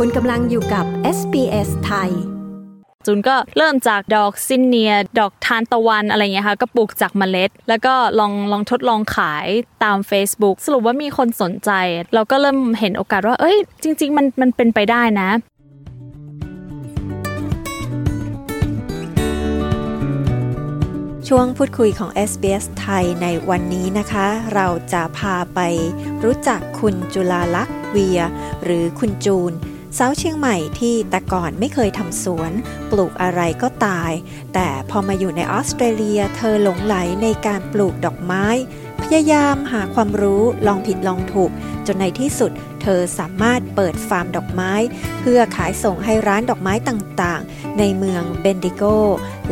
คุณกำลังอยู่กับ SBS ไทย จูนก็เริ่มจากดอกซินเนีย ดอกทานตะวันอะไรเงี้ยค่ะก็ปลูกจากเมล็ด แล้วก็ลองลองทดลองขายตาม Facebook สรุปว่ามีคนสนใจ เราก็เริ่มเห็นโอกาสว่า เอ้ย จริง ๆ มันมันเป็นไปได้นะช่วงพูดคุยของ SBS ไทยในวันนี้นะคะ เราจะพาไปรู้จักคุณจุลาลักษณ์เวีย หรือคุณจูน สาวเชียงใหม่ที่แต่ก่อนไม่เคยทำสวน ปลูกอะไรก็ตาย แต่พอมาอยู่ในออสเตรเลียเธอหลงไหลในการปลูกดอกไม้ พยายามหาความรู้ลองผิดลองถูก จนในที่สุด เธอสามารถเปิดฟาร์มดอกไม้ เพื่อขายส่งให้ร้านดอกไม้ต่างๆ ในเมืองเบนดิโก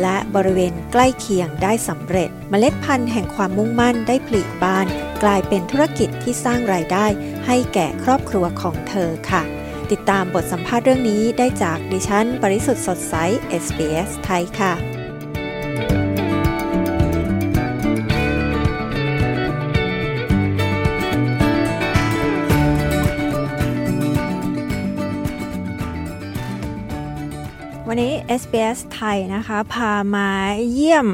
และบริเวณใกล้เคียงได้สำเร็จเมล็ดพันธุ์แห่งความมุ่งมั่นได้ผลิบาน กลายเป็นธุรกิจที่สร้างรายได้ให้แก่ครอบครัวของเธอค่ะ ติดตามบทสัมภาษณ์เรื่องนี้ได้จากดิฉันปริสุทธ์สดใส SBS ไทยค่ะ วันนี้ SBS ไทยนะคะ พามาเยี่ยม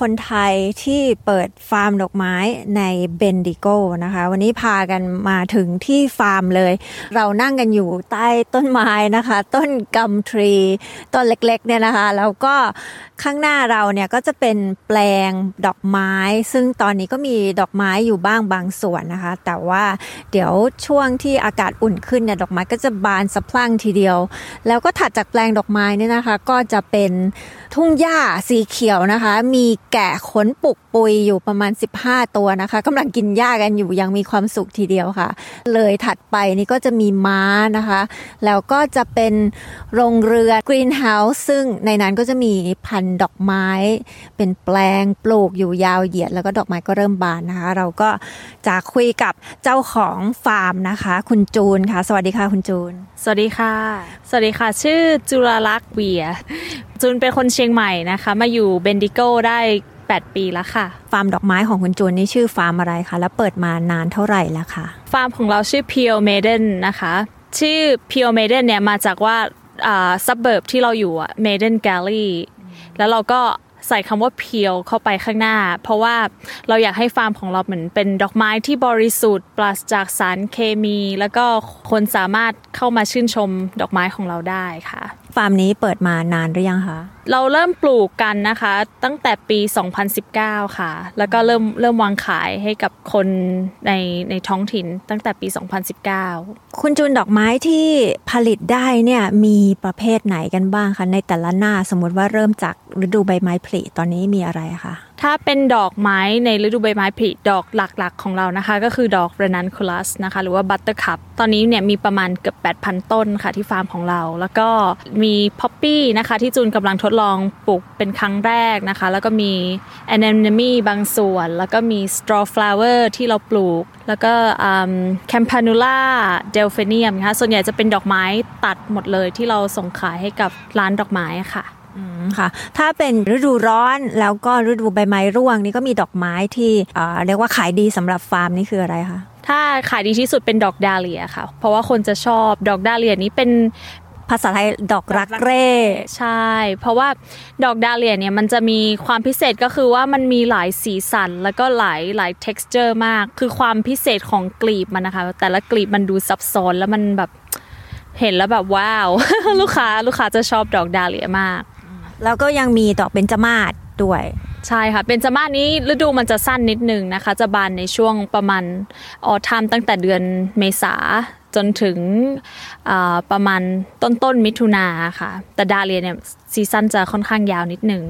คนไทยที่เปิดฟาร์มดอกไม้ในเบนดิโกนะคะ วันนี้พากันมาถึงที่ฟาร์มเลย เรานั่งกันอยู่ใต้ต้นไม้นะคะ ต้นกัมทรี ต้นเล็กๆเนี่ยนะคะ แล้วก็ข้างหน้าเราเนี่ยก็จะเป็นแปลงดอกไม้ ซึ่งตอนนี้ก็มีดอกไม้อยู่บ้างบางส่วนนะคะ แต่ว่าเดี๋ยวช่วงที่อากาศอุ่นขึ้นเนี่ยดอกไม้ก็จะบานสะพรั่งทีเดียว แล้วก็ถัดจากแปลงดอกไม้เนี่ยนะคะ ก็จะเป็นทุ่งหญ้าสีเขียวนะคะ มีแกะขนปุกปุยอยู่ประมาณ 15 ตัวนะคะกำลังกินหญ้ากันอยู่ยังมีความสุขทีเดียวค่ะ เลยถัดไปนี่ก็จะมีม้านะคะ แล้วก็จะเป็นโรงเรือกรีนเฮาส์ซึ่งในนั้นก็จะมีพันธุ์ดอกไม้ เป็นแปลงปลูกอยู่ยาวเหยียด แล้วก็ดอกไม้ก็เริ่มบานนะคะ เราก็จะคุยกับเจ้าของฟาร์มนะคะ คุณจูนค่ะ สวัสดีค่ะคุณจูน สวัสดีค่ะ สวัสดีค่ะ ชื่อจุลลักษณ์เวียจูนเป็นคนเชียงใหม่นะคะ มาอยู่เบนดิโกได้ 8 ปีแล้วค่ะ ฟาร์มดอกไม้ของคุณจูนนี่ชื่อฟาร์มอะไรคะ แล้วเปิดมานานเท่าไหร่แล้วคะฟาร์มของเราชื่อ Pure Maiden นะคะ ชื่อ Pure Maiden เนี่ยมาจากว่าอ่า suburb ที่เราอยู่อะ Maiden Gully แล้วเราก็ ใส่คำว่า Pure เข้าไปข้างหน้า เพราะว่าเราอยากให้ฟาร์มของเราเหมือนเป็นดอกไม้ที่บริสุทธิ์ ปราศจากสารเคมี แล้วก็คนสามารถเข้ามาชื่นชมดอกไม้ของเราได้ค่ะ ฟาร์มนี้เปิดมานานหรือยังคะ เราเริ่มปลูกกันนะคะ ตั้งแต่ปี 2019 ค่ะ แล้วก็เริ่มเริ่มวางขายให้กับคนในในท้องถิ่นตั้งแต่ปี 2019 คุณจูนดอกไม้ที่ผลิตได้เนี่ยมีประเภทไหนกันบ้างคะในแต่ละหน้าสมมติว่าเริ่มจากฤดูใบไม้ผลิตอนนี้มีอะไรคะ ถ้าเป็นดอกไม้ในฤดูใบไม้ผลิดอกหลักๆของเรานะคะ ก็คือดอก ranunculus นะคะหรือว่า buttercup ตอนนี้เนี่ยมีประมาณเกือบ 8,000 ต้นค่ะที่ฟาร์มของเรา แล้วก็มี poppy นะคะที่จูนกำลังทดลองปลูกเป็นครั้งแรกนะคะ แล้วก็มี anemone บางส่วน แล้วก็มี strawflower ที่เราปลูก แล้วก็ campanula delphinium นะคะส่วนใหญ่จะเป็นดอกไม้ตัดหมดเลยที่เราส่งขายให้กับร้านดอกไม้ค่ะ ค่ะ ถ้าเป็นฤดูร้อนแล้วก็ฤดูใบไม้ร่วงนี่ก็มีดอกไม้ที่เรียกว่าขายดีสำหรับฟาร์มนี่คืออะไรคะถ้าขายดีที่สุดเป็นดอกดาเลียค่ะ เพราะว่าคนจะชอบดอกดาเลียนี้เป็นภาษาไทยดอกรักเร่ใช่ เพราะว่าดอกดาเลียเนี่ยมันจะมีความพิเศษก็คือว่ามันมีหลายสีสัน แล้วก็หลายหลาย texture มาก คือความพิเศษของกลีบมันนะคะ แต่ละกลีบมันดูซับซ้อนแล้วมันแบบเห็นแล้วแบบว้าว ลูกค้าลูกค้าจะชอบดอกดาเลียมาก แล้วก็ยังมีดอกเบญจมาศด้วยใช่ค่ะเป็นจมาศนี้ฤดูมันจะสั้นนิดนึงนะคะ จะบานในช่วงประมาณออทัมตั้งแต่เดือนเมษาจนถึงอ่าประมาณต้นต้นมิถุนาค่ะ แต่ดาเลียเนี่ยซีซั่นจะค่อนข้างยาวนิดนึง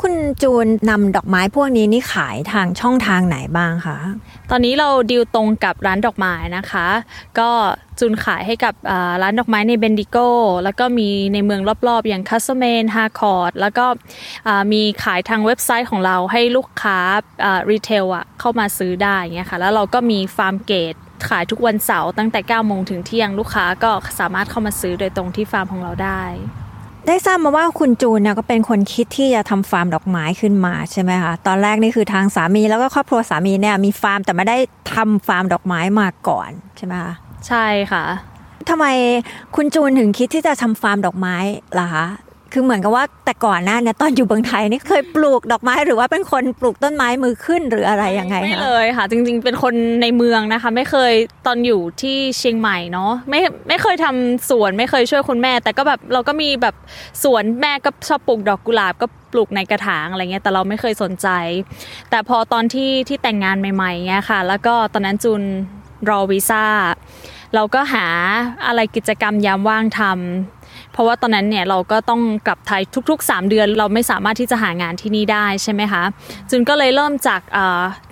คุณจูนนำดอกไม้พวกนี้นี่ขายทางช่องทางไหนบ้างคะตอนนี้เราดีลตรงกับร้านดอกไม้นะคะ ก็จูนขายให้กับร้านดอกไม้ในเบนดิโกแล้วก็มีในเมืองรอบๆ อย่าง Castlemaine Harcourt แล้วก็มีขายทางเว็บไซต์ของเราให้ลูกค้า retail อะเข้ามาซื้อได้เงี้ยค่ะ แล้วเราก็มี farm gate ขายทุกวันเสาร์ตั้งแต่9โมงถึงเที่ยงลูกค้าก็สามารถเข้ามาซื้อโดยตรงที่ฟาร์มของเราได้ ได้ทราบมาว่าคุณจูนเนี่ยก็เป็นคนคิดที่จะทำฟาร์มดอกไม้ขึ้นมาใช่ไหมคะตอนแรกนี่คือทางสามีแล้วก็ครอบครัวสามีเนี่ยมีฟาร์มแต่ไม่ได้ทำฟาร์มดอกไม้มาก่อนใช่ไหมคะใช่ค่ะทำไมคุณจูนถึงคิดที่จะทำฟาร์มดอกไม้ล่ะคะ คือเหมือนกับว่าแต่ก่อนหน้าเนี่ยตอนอยู่เมืองไทยนี่เคยปลูกดอกไม้หรือว่าเป็นคนปลูกต้นไม้มือขึ้นหรืออะไรยังไงไม่เลยค่ะ จริงๆ เป็นคนในเมืองนะคะ ไม่เคยตอนอยู่ที่เชียงใหม่เนาะไม่ไม่เคยทำสวนไม่เคยช่วยคุณแม่ แต่ก็แบบเราก็มีแบบสวนแม่ก็ชอบปลูกดอกกุหลาบก็ปลูกในกระถางอะไรเงี้ยแต่เราไม่เคยสนใจ แต่พอตอนที่ที่แต่งงานใหม่ๆเงี้ยค่ะ แล้วก็ตอนนั้นจูนรอวีซ่าเราก็หาอะไรกิจกรรมยามว่างทำ เพราะว่าตอนนั้นเนี่ยเราก็ต้องกลับไทยทุก ๆ 3 เดือน เราไม่สามารถที่จะหางานที่นี่ได้ใช่ไหมคะจูนก็เลยเริ่มจาก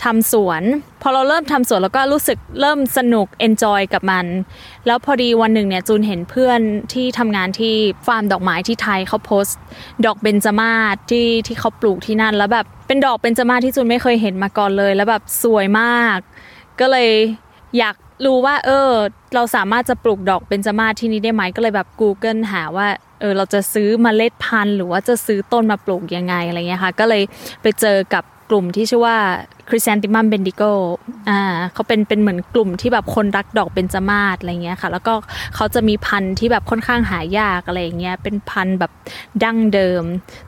ทำสวน พอเราเริ่มทำสวนเราก็รู้สึกเริ่มสนุก enjoy กับมัน แล้วพอดีวันหนึ่งเนี่ยจูนเห็นเพื่อนที่ทำงานที่ฟาร์มดอกไม้ที่ไทยเขาโพสต์ ดอกเบญจมาศที่ที่เขาปลูกที่นั่น แล้วแบบเป็นดอกเบญจมาศที่จูนไม่เคยเห็นมาก่อนเลย แล้วแบบสวยมาก ก็เลย อยากรู้ว่า เออ เราสามารถจะปลูกดอกเบญจมาศที่นี่ได้ไหมก็เลยแบบ Google หาว่าเออเราจะซื้อเมล็ดพันธุ์ หรือว่าจะซื้อต้นมาปลูกยังไงอะไรเงี้ยค่ะ ก็เลยไปเจอกับ กลุ่มที่ชื่อว่า Chrysanthemum Bendigo อ่าเขาเป็นเป็นเหมือนกลุ่มที่แบบคนรักดอกเบญจมาศอะไรเงี้ยค่ะ แล้วก็เขาจะมีพันธุ์ที่แบบค่อนข้างหายากอะไรเงี้ย เป็นพันธุ์แบบดั้งเดิม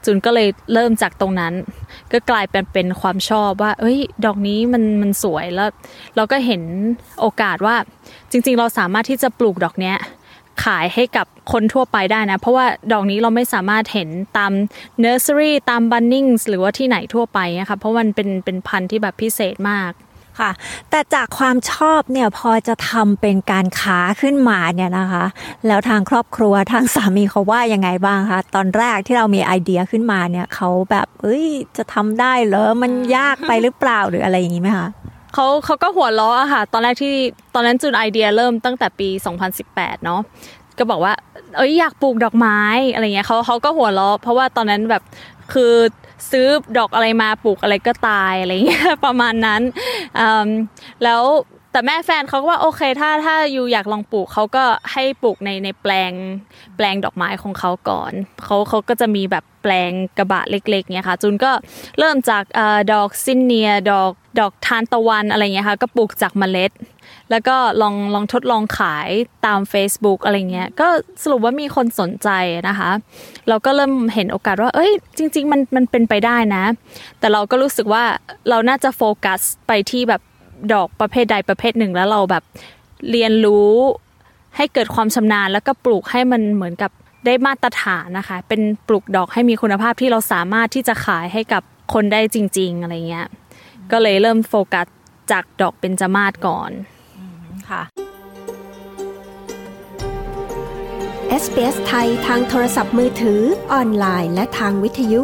จุนก็เลยเริ่มจากตรงนั้น ก็กลายเป็นเป็นความชอบว่า เอ้ย ดอกนี้มันมันสวยแล้ว เราก็เห็นโอกาสว่าจริง ๆ เราสามารถที่จะปลูกดอกเนี้ย ขายให้กับคนทั่วไปได้นะ เพราะว่าดอกนี้เราไม่สามารถเห็นตามเนอร์เซอรี่ตามบันนิงส์หรือว่าที่ไหนทั่วไปนะคะเพราะมันเป็นเป็นพันธุ์ที่แบบพิเศษมากค่ะแต่จากความชอบเนี่ยพอจะทำเป็นการค้าขึ้นมาเนี่ยนะคะ แล้วทางครอบครัวทางสามีเขาว่ายังไงบ้างคะตอนแรกที่เรามีไอเดียขึ้นมาเนี่ยเขาแบบเอ้ยจะทำได้เหรอมันยากไปหรือเปล่าหรืออะไรอย่างนี้ไหมคะ เขาเขาก็หัวล้ออะค่ะ ตอนแรกที่ตอนนั้นจุดไอเดียเริ่มตั้งแต่ปี 2018 เนาะก็บอกว่า เอ้ยอยากปลูกดอกไม้อะไรเงี้ยเขาเขาก็หัวเราะเพราะว่าตอนนั้นแบบคือซื้อดอกอะไรมาปลูกอะไรก็ตายอะไรเงี้ยประมาณนั้นแล้วแต่แม่แฟนเขาก็ว่าโอเคถ้าถ้าอยู่อยากลองปลูกเขาก็ให้ปลูกในในแปลงแปลงดอกไม้ของเขาก่อนเขาเขาก็จะมีแบบ แปลงกระบะเล็กๆเนี่ยค่ะจุนก็เริ่มจากดอกซินเนียดอกดอกทานตะวันอะไรเงี้ยค่ะก็ปลูกจากเมล็ด แล้วก็ลองลองทดลองขายตาม Facebook อะไรเงี้ยก็สรุปว่ามีคนสนใจนะคะ เราก็เริ่มเห็นโอกาสว่า เอ้ย จริง ๆ มันมันเป็นไปได้นะ แต่เราก็รู้สึกว่าเราน่าจะโฟกัสไปที่แบบดอกประเภทใดประเภทหนึ่งแล้วเราแบบเรียนรู้ให้เกิดความชำนาญแล้วก็ปลูกให้มันเหมือนกับ ได้มาตรฐานนะคะ เป็นปลูกดอกให้มีคุณภาพที่เราสามารถที่จะขายให้กับคนได้จริง ๆ อะไรเงี้ย ก็เลยเริ่มโฟกัสจากดอกเบญจมาศก่อนค่ะ SBS ไทยทางโทรศัพท์มือถือออนไลน์ และทางวิทยุ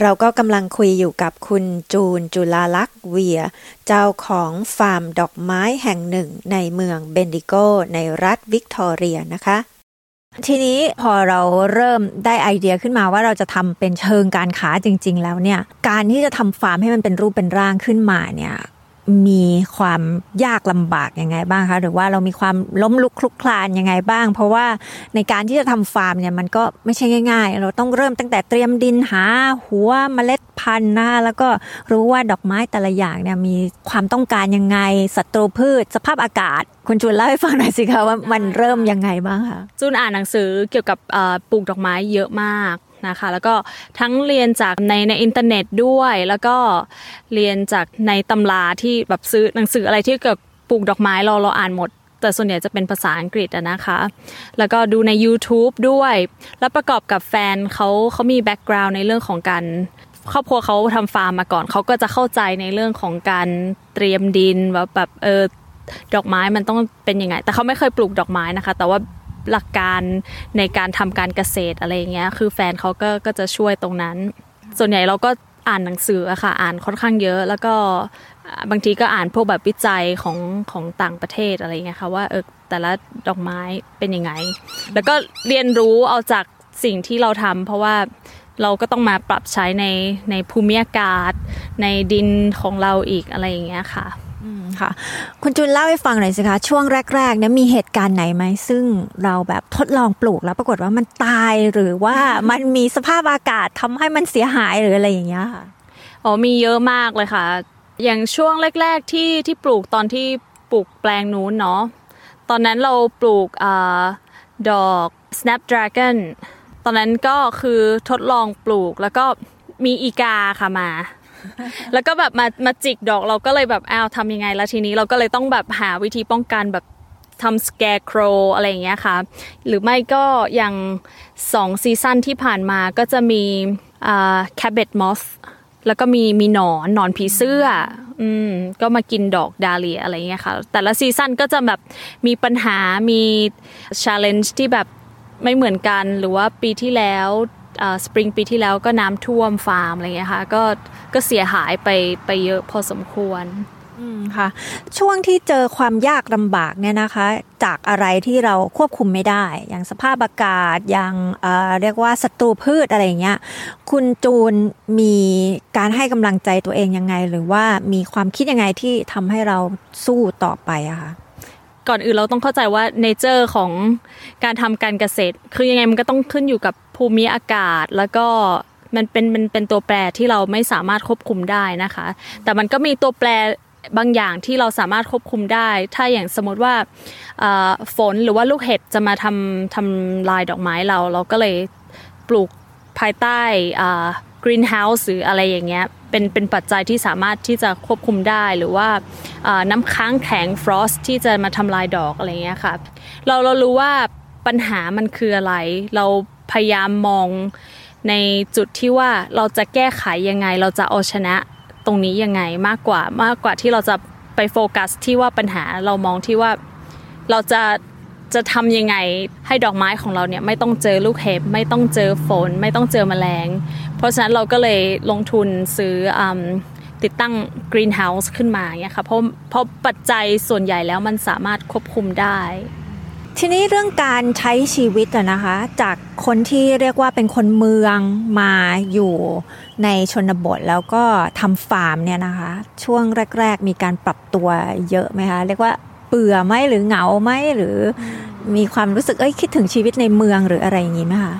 เราก็กำลังคุยอยู่กับคุณจูนจุลาลักษ์เวีย เจ้าของฟาร์มดอกไม้แห่งหนึ่งในเมืองเบนดิโก ในรัฐวิกตอเรียนะคะ ทีนี้พอเราเริ่มได้ไอเดียขึ้นมาว่าเราจะทำเป็นเชิงการค้าจริง ๆ แล้วเนี่ย การที่จะทำฟาร์มให้มันเป็นรูปเป็นร่างขึ้นมาเนี่ย มีความยากลำบากยังไงบ้างคะหรือว่าเรามีความล้มลุกคลุกคลานยังไงบ้าง เพราะว่าในการที่จะทำฟาร์มเนี่ยมันก็ไม่ใช่ง่าย ๆ เราต้องเริ่มตั้งแต่เตรียมดินหาหัวเมล็ดพันธุ์นะแล้วก็รู้ว่าดอกไม้แต่ละอย่างเนี่ยมีความต้องการยังไงศัตรูพืช สภาพอากาศ คุณจูนเล่าให้ฟังหน่อยสิคะว่ามันเริ่มยังไงบ้างคะจูนอ่านหนังสือเกี่ยวกับปลูกดอกไม้เยอะมาก นะคะ แล้วก็ทั้งเรียนจากในในอินเทอร์เน็ตด้วย แล้วก็เรียนจากในตำราที่แบบซื้อหนังสืออะไรที่เกี่ยวกับปลูกดอกไม้เราเราอ่านหมด แต่ส่วนใหญ่จะเป็นภาษาอังกฤษนะคะ แล้วก็ดูใน YouTube ด้วย แล้วประกอบกับแฟนเขาเขามี background ในเรื่องของการครอบครัวเขาทำฟาร์มมาก่อนเขาก็จะเข้าใจในเรื่องของการเตรียมดินว่าแบบเออดอกไม้มันต้องเป็นยังไง แต่เขาไม่เคยปลูกดอกไม้นะคะ แต่ว่า หลักการในการทำการเกษตรอะไรเงี้ยคือแฟนเขาก็ก็จะช่วยตรงนั้น ส่วนใหญ่เราก็อ่านหนังสืออะค่ะอ่านค่อนข้างเยอะ แล้วก็บางทีก็อ่านพวกแบบวิจัยของของต่างประเทศอะไรเงี้ยค่ะว่าเออแต่ละดอกไม้เป็นยังไง แล้วก็เรียนรู้เอาจากสิ่งที่เราทำเพราะว่าเราก็ต้องมาปรับใช้ในในภูมิอากาศ ในดินของเราอีกอะไรอย่างเงี้ยค่ะ ค่ะ คุณจุนเล่าให้ฟังหน่อยสิคะ ช่วงแรกๆเนี่ยมีเหตุการณ์ไหนไหม ซึ่งเราแบบทดลองปลูกแล้วปรากฏว่ามันตายหรือว่ามันมีสภาพอากาศทำให้มันเสียหายหรืออะไรอย่างเงี้ยค่ะอ๋อมีเยอะมากเลยค่ะ อย่างช่วงแรก ๆที่ที่ปลูกตอนที่ปลูกแปลงนู้นเนาะตอนนั้นเราปลูกอดอก snapdragon ตอนนั้นก็คือทดลองปลูกแล้วก็มีอีกาค่ะมา แล้วก็แบบมามาจิกดอกเราก็เลยแบบอ้าวทำยังไงแล้วทีนี้เราก็เลยต้องแบบหาวิธีป้องกันแบบทำ scarecrow อะไรอย่างเงี้ยค่ะ หรือไม่ก็อย่างสองซีซั่นที่ผ่านมาก็จะมีอ่า cabbage moth แล้วก็มีมีหนอนหนอนผีเสื้อ อืม ก็มากินดอกดาเลียอะไรเงี้ยค่ะ แต่ละซีซั่นก็จะแบบมีปัญหามี challenge ที่แบบไม่เหมือนกัน หรือว่าปีที่แล้ว สปริงปีที่แล้วก็น้ำท่วมฟาร์มอะไรเงี้ยค่ะก็ก็เสียหายไปไปเยอะพอสมควรอืมค่ะ ช่วงที่เจอความยากลำบากเนี่ยนะคะ จากอะไรที่เราควบคุมไม่ได้ อย่างสภาพอากาศอย่างเอ่อเรียกว่าศัตรูพืชอะไรอย่างเงี้ยคุณจูนมีการให้กำลังใจตัวเองยังไง หรือว่ามีความคิดยังไงที่ทำให้เราสู้ต่อไปอะคะก่อนอื่นเราต้องเข้าใจว่าเนเจอร์ของการทำการเกษตร คือยังไงมันก็ต้องขึ้นอยู่กับ ภูมิอากาศแล้วก็มันเป็นมันเป็นตัวแปรที่เราไม่สามารถควบคุมได้นะคะ แต่มันก็มีตัวแปรบางอย่างที่เราสามารถควบคุมได้ ถ้าอย่างสมมติว่าฝนหรือว่าลูกเห็บจะมาทำทำลายดอกไม้เรา เราก็เลยปลูกภายใต้กรีนเฮาส์หรืออะไรอย่างเงี้ยเป็นเป็นปัจจัยที่สามารถที่จะควบคุมได้หรือว่าน้ำค้างแข็งฟรอสที่จะมาทำลายดอกอะไรเงี้ยค่ะเราเรารู้ว่าปัญหามันคืออะไร เรา พยายามมองในจุดที่ว่าเราจะแก้ไขยังไง เราจะเอาชนะตรงนี้ยังไงมากกว่ามากกว่าที่เราจะไปโฟกัสที่ว่าปัญหาเรามองที่ว่าเราจะจะทำยังไงให้ดอกไม้ของเราเนี่ยไม่ต้องเจอลูกเห็บไม่ต้องเจอฝน ไม่ต้องเจอแมลง เพราะฉะนั้นเราก็เลยลงทุนซื้ออติดตั้งกรีนเฮาส์ขึ้นมาเนี่ยค่ะเพราะเพราะปัจจัยส่วนใหญ่แล้วมันสามารถควบคุมได้ ทีนี้เรื่องการใช้ชีวิตอะนะคะ จากคนที่เรียกว่าเป็นคนเมืองมาอยู่ในชนบทแล้วก็ทำฟาร์มเนี่ยนะคะ ช่วงแรก ๆ มีการปรับตัวเยอะไหมคะเรียกว่าเบื่อไหมหรือเหงาไหมหรือมีความรู้สึกเอ้ยคิดถึงชีวิตในเมืองหรืออะไรอย่างนี้ไหมคะ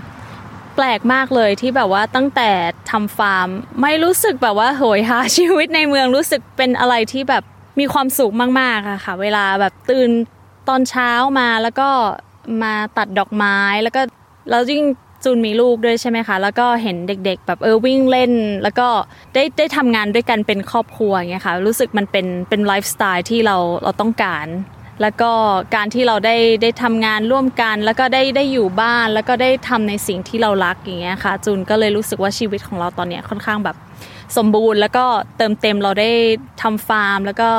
แปลกมากเลยที่แบบว่าตั้งแต่ทำฟาร์ม ไม่รู้สึกแบบว่าโหยหาชีวิตในเมืองรู้สึกเป็นอะไรที่แบบมีความสุขมากๆอะค่ะ เวลาแบบตื่น ตอนเช้ามาแล้วก็มาตัดดอกไม้แล้วก็แล้วยิ่งจูนมีลูกด้วยใช่ไหมคะ แล้วก็เห็นเด็กๆ แบบเออวิ่งเล่น แล้วก็ได้ได้ทำงานด้วยกันเป็นครอบครัวอย่างเงี้ยค่ะรู้สึกมันเป็นเป็นไลฟ์สไตล์ที่เราเราต้องการ แล้วก็การที่เราได้ได้ทำงานร่วมกัน แล้วก็ได้ได้อยู่บ้านแล้วก็ได้ทำในสิ่งที่เรารักอย่างเงี้ยค่ะ จูนก็เลยรู้สึกว่าชีวิตของเราตอนเนี้ยค่อนข้างแบบสมบูรณ์ แล้วก็เติมเต็มเราได้ทำฟาร์ม แล้วก็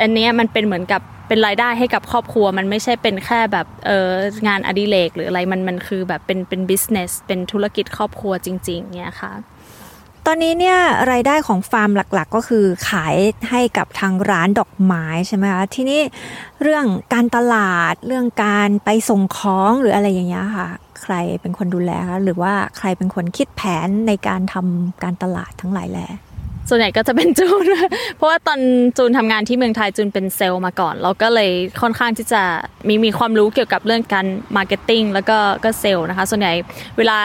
อันนี้มันเป็นเหมือนกับ เป็นรายได้ให้กับครอบครัว มันไม่ใช่เป็นแค่แบบเอองานอดิเรกหรืออะไรมันมันคือแบบเป็นเป็นบิสเนสเป็นธุรกิจครอบครัวจริง ๆเนี่ยค่ะตอนนี้เนี่ยรายได้ของฟาร์มหลักๆ ก็คือขายให้กับทางร้านดอกไม้ใช่ไหมคะทีนี้เรื่องการตลาดเรื่องการไปส่งของหรืออะไรอย่างเงี้ยค่ะ ใครเป็นคนดูแลคะหรือว่าใครเป็นคนคิดแผนในการทำการตลาดทั้งหลายแหล่ ส่วนใหญ่ก็จะเป็นจูน เพราะว่าตอนจูนทำงานที่เมืองไทยจูนเป็นเซลล์มาก่อน เราก็เลยค่อนข้างที่จะมีมีความรู้เกี่ยวกับเรื่องการ marketing แล้วก็ก็เซลล์นะคะ ส่วนใหญ่เวลา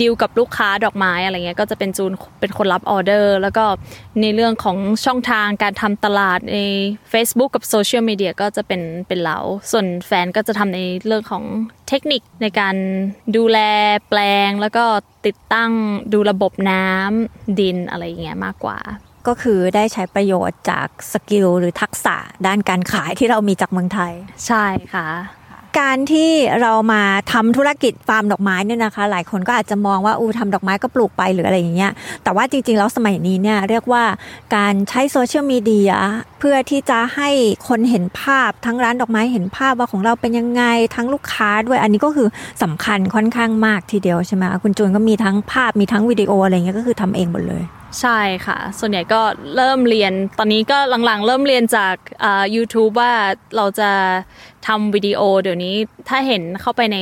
ดีลกับลูกค้าดอกไม้อะไรเงี้ยก็จะเป็นจูนเป็นคนรับออเดอร์ แล้วก็ในเรื่องของช่องทางการทำตลาดใน Facebook กับโซเชียลมีเดียก็จะเป็นเป็นเราส่วนแฟนก็จะทำในเรื่องของ เทคนิคในการดูแลแปลง แล้วก็ติดตั้งดูระบบน้ำดินอะไรอย่างเงี้ยมากกว่า ก็คือได้ใช้ประโยชน์จาก skill หรือทักษะด้านการขายที่เรามีจากเมืองไทย ใช่ค่ะ การที่เรามาทำธุรกิจฟาร์มดอกไม้เนี่ยนะคะ หลายคนก็อาจจะมองว่าอู้ทำดอกไม้ก็ปลูกไปหรืออะไรอย่างเงี้ยแต่ว่าจริงๆแล้วสมัยนี้เนี่ยเรียกว่าการใช้โซเชียลมีเดียเพื่อที่จะให้คนเห็นภาพทั้งร้านดอกไม้เห็นภาพว่าของเราเป็นยังไงทั้งลูกค้าด้วย อันนี้ก็คือสำคัญค่อนข้างมากทีเดียวใช่ไหมคุณจูนก็มีทั้งภาพมีทั้งวิดีโออะไรเงี้ยก็คือทำเองหมดเลยใช่ค่ะ ส่วนใหญ่ก็เริ่มเรียน ตอนนี้ก็หลังๆ เริ่มเรียนจาก YouTube ว่าเราจะ ทำวิดีโอเดี๋ยวนี้ถ้าเห็นเข้าไปใน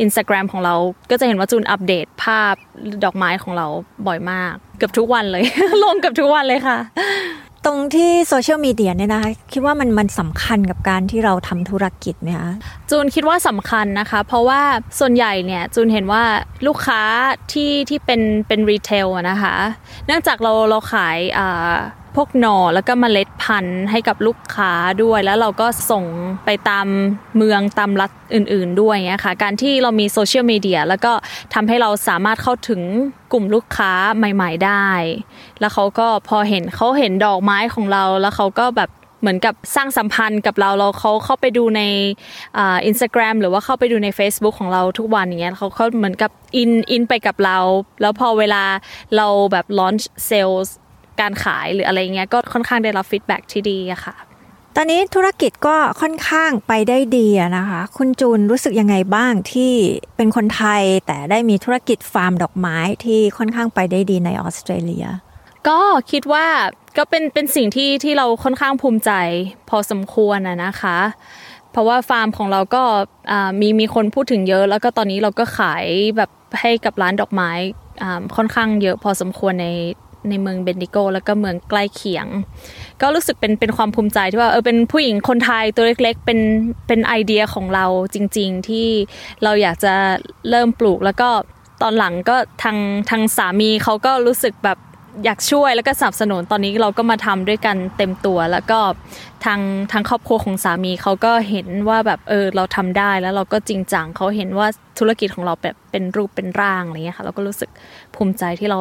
อินสตาแกรมของเรา ก็จะเห็นว่าจูนอัปเดตภาพดอกไม้ของเราบ่อยมาก เกือบทุกวันเลย ลงเกือบทุกวันเลยค่ะ ตรงที่โซเชียลมีเดียเนี่ยนะคะ คิดว่ามันมันสำคัญกับการที่เราทำธุรกิจไหมคะจูนคิดว่าสำคัญนะคะ เพราะว่าส่วนใหญ่เนี่ยจูนเห็นว่าลูกค้าที่ที่เป็นเป็นรีเทลนะคะ เนื่องจากเราเราขายอ่า พวกหน่อแล้วก็เมล็ดพันธุ์ให้กับลูกค้าด้วย แล้วเราก็ส่งไปตามเมืองตามรัฐอื่น ๆ ด้วยเงี้ยค่ะ การที่เรามีโซเชียลมีเดียแล้วก็ทำให้เราสามารถเข้าถึงกลุ่มลูกค้าใหม่ ๆได้ แล้วเขาก็พอเห็นเขาเห็นดอกไม้ของเราแล้วเขาก็แบบเหมือนกับสร้างสัมพันธ์กับเราเราเขาเข้าไปดูในอินสตาแกรมหรือว่าเข้าไปดูใน Facebook ของเราทุกวันอย่างเงี้ยเขาเขาเหมือนกับ in in ไปกับเรา แล้วพอเวลาเราแบบ launch sale การขายหรืออะไรเงี้ยก็ค่อนข้างได้รับ feedback ที่ดีอะค่ะ ตอนนี้ธุรกิจก็ค่อนข้างไปได้ดีนะคะ คุณจูนรู้สึกยังไงบ้างที่เป็นคนไทยแต่ได้มีธุรกิจฟาร์มดอกไม้ที่ค่อนข้างไปได้ดีในออสเตรเลีย ก็คิดว่าก็เป็นเป็นสิ่งที่ที่เราค่อนข้างภูมิใจ พอสมควรนะนะคะ เพราะว่าฟาร์มของเราก็มีมีคนพูดถึงเยอะ แล้วก็ตอนนี้เราก็ขายแบบให้กับร้านดอกไม้ค่อนข้างเยอะพอสมควรใน ในเมืองเบนดิโก แล้วก็เมืองใกล้เคียง ก็รู้สึกเป็นเป็นความภูมิใจที่ว่าเออเป็นผู้หญิงคนไทยตัวเล็กๆเป็นเป็นไอเดียของเราจริง ๆ ที่เราอยากจะเริ่มปลูกแล้วก็ตอนหลังก็ทางทางสามีเขาก็รู้สึกแบบอยากช่วยแล้วก็สนับสนุนตอนนี้เราก็มาทำด้วยกันเต็มตัว แล้วก็ทางทางครอบครัวของสามีเขาก็เห็นว่าแบบเออเราทำได้แล้วเราก็จริงจังเขาเห็นว่าธุรกิจของเราแบบเป็นรูปเป็นร่างอะไรเงี้ยค่ะเราก็รู้สึกภูมิใจที่เรา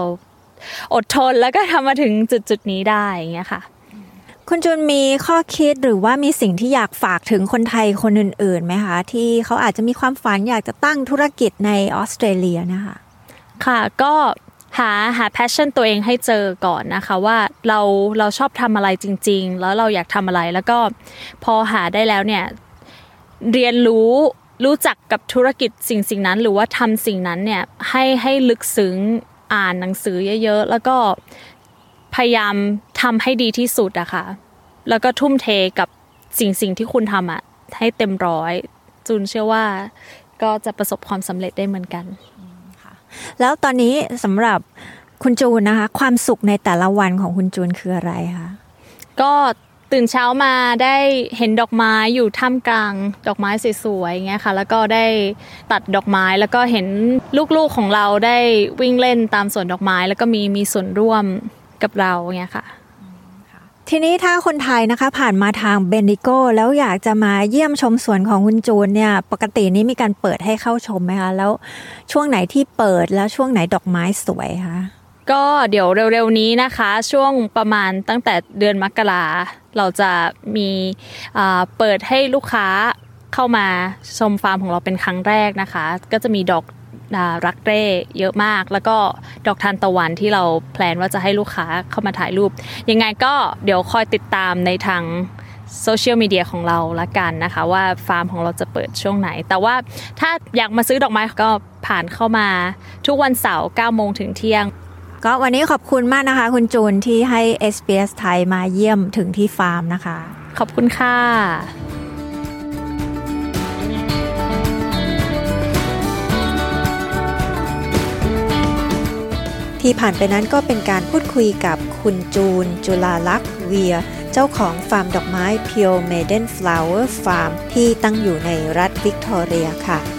อดทนแล้วก็ทำมาถึงจุดจุดนี้ได้อย่างเงี้ยค่ะ คุณจุนมีข้อคิดหรือว่ามีสิ่งที่อยากฝากถึงคนไทยคนอื่นๆไหมคะ ที่เขาอาจจะมีความฝันอยากจะตั้งธุรกิจในออสเตรเลียนะคะ ค่ะก็หาหาแพชชั่นตัวเองให้เจอก่อนนะคะว่าเราเราชอบทำอะไรจริง ๆ แล้วเราอยากทำอะไรแล้วก็พอหาได้แล้วเนี่ยเรียนรู้รู้จักกับธุรกิจสิ่งสิ่งนั้น หรือว่าทำสิ่งนั้นเนี่ยให้ให้ลึกซึ้ง อ่านหนังสือเยอะๆ แล้วก็พยายามทำให้ดีที่สุดอะค่ะ แล้วก็ทุ่มเทกับสิ่งสิ่งที่คุณทำอะให้เต็มร้อย จูนเชื่อว่าก็จะประสบความสำเร็จได้เหมือนกันแล้วตอนนี้สำหรับคุณจูนนะคะ ความสุขในแต่ละวันของคุณจูนคืออะไรคะก็ ตื่นเช้ามาได้เห็นดอกไม้อยู่ท่ามกลาง ดอกไม้สวยๆเงี้ยค่ะ แล้วก็ได้ตัดดอกไม้แล้วก็เห็นลูกๆของเราได้วิ่งเล่นตามสวนดอกไม้ แล้วก็มีมีส่วนร่วมกับเราเงี้ยค่ะ ทีนี้ถ้าคนไทยนะคะ ผ่านมาทางเบนดิโกแล้วอยากจะมาเยี่ยมชมสวนของคุณจูนเนี่ย ปกตินี้มีการเปิดให้เข้าชมไหมคะ แล้วช่วงไหนที่เปิดแล้วช่วงไหนดอกไม้สวยคะก็เดี๋ยวเร็วๆนี้นะคะ ช่วงประมาณตั้งแต่เดือนมกรา เราจะมีเปิดให้ลูกค้าเข้ามาชมฟาร์มของเราเป็นครั้งแรกนะคะ ก็จะมีดอกรักเร่เยอะมาก แล้วก็ดอกทานตะวันที่เราแพลนว่าจะให้ลูกค้าเข้ามาถ่ายรูป ยังไงก็เดี๋ยวคอยติดตามในทางโซเชียลมีเดียของเราละกันนะคะ ว่าฟาร์มของเราจะเปิดช่วงไหน แต่ว่าถ้าอยากมาซื้อดอกไม้ก็ผ่านเข้ามาทุกวันเสาร์9โมงถึงเที่ยง ก็วันนี้ขอบคุณมากนะคะ คุณจูนที่ให้ SBS ไทยมาเยี่ยมถึงที่ฟาร์มนะคะ ขอบคุณค่ะ ที่ผ่านไปนั้นก็เป็นการพูดคุยกับคุณจูน จุลาลักษ์เวีย เจ้าของฟาร์มดอกไม้ Pure Maiden Flower Farm ที่ตั้งอยู่ในรัฐวิกตอเรียค่ะ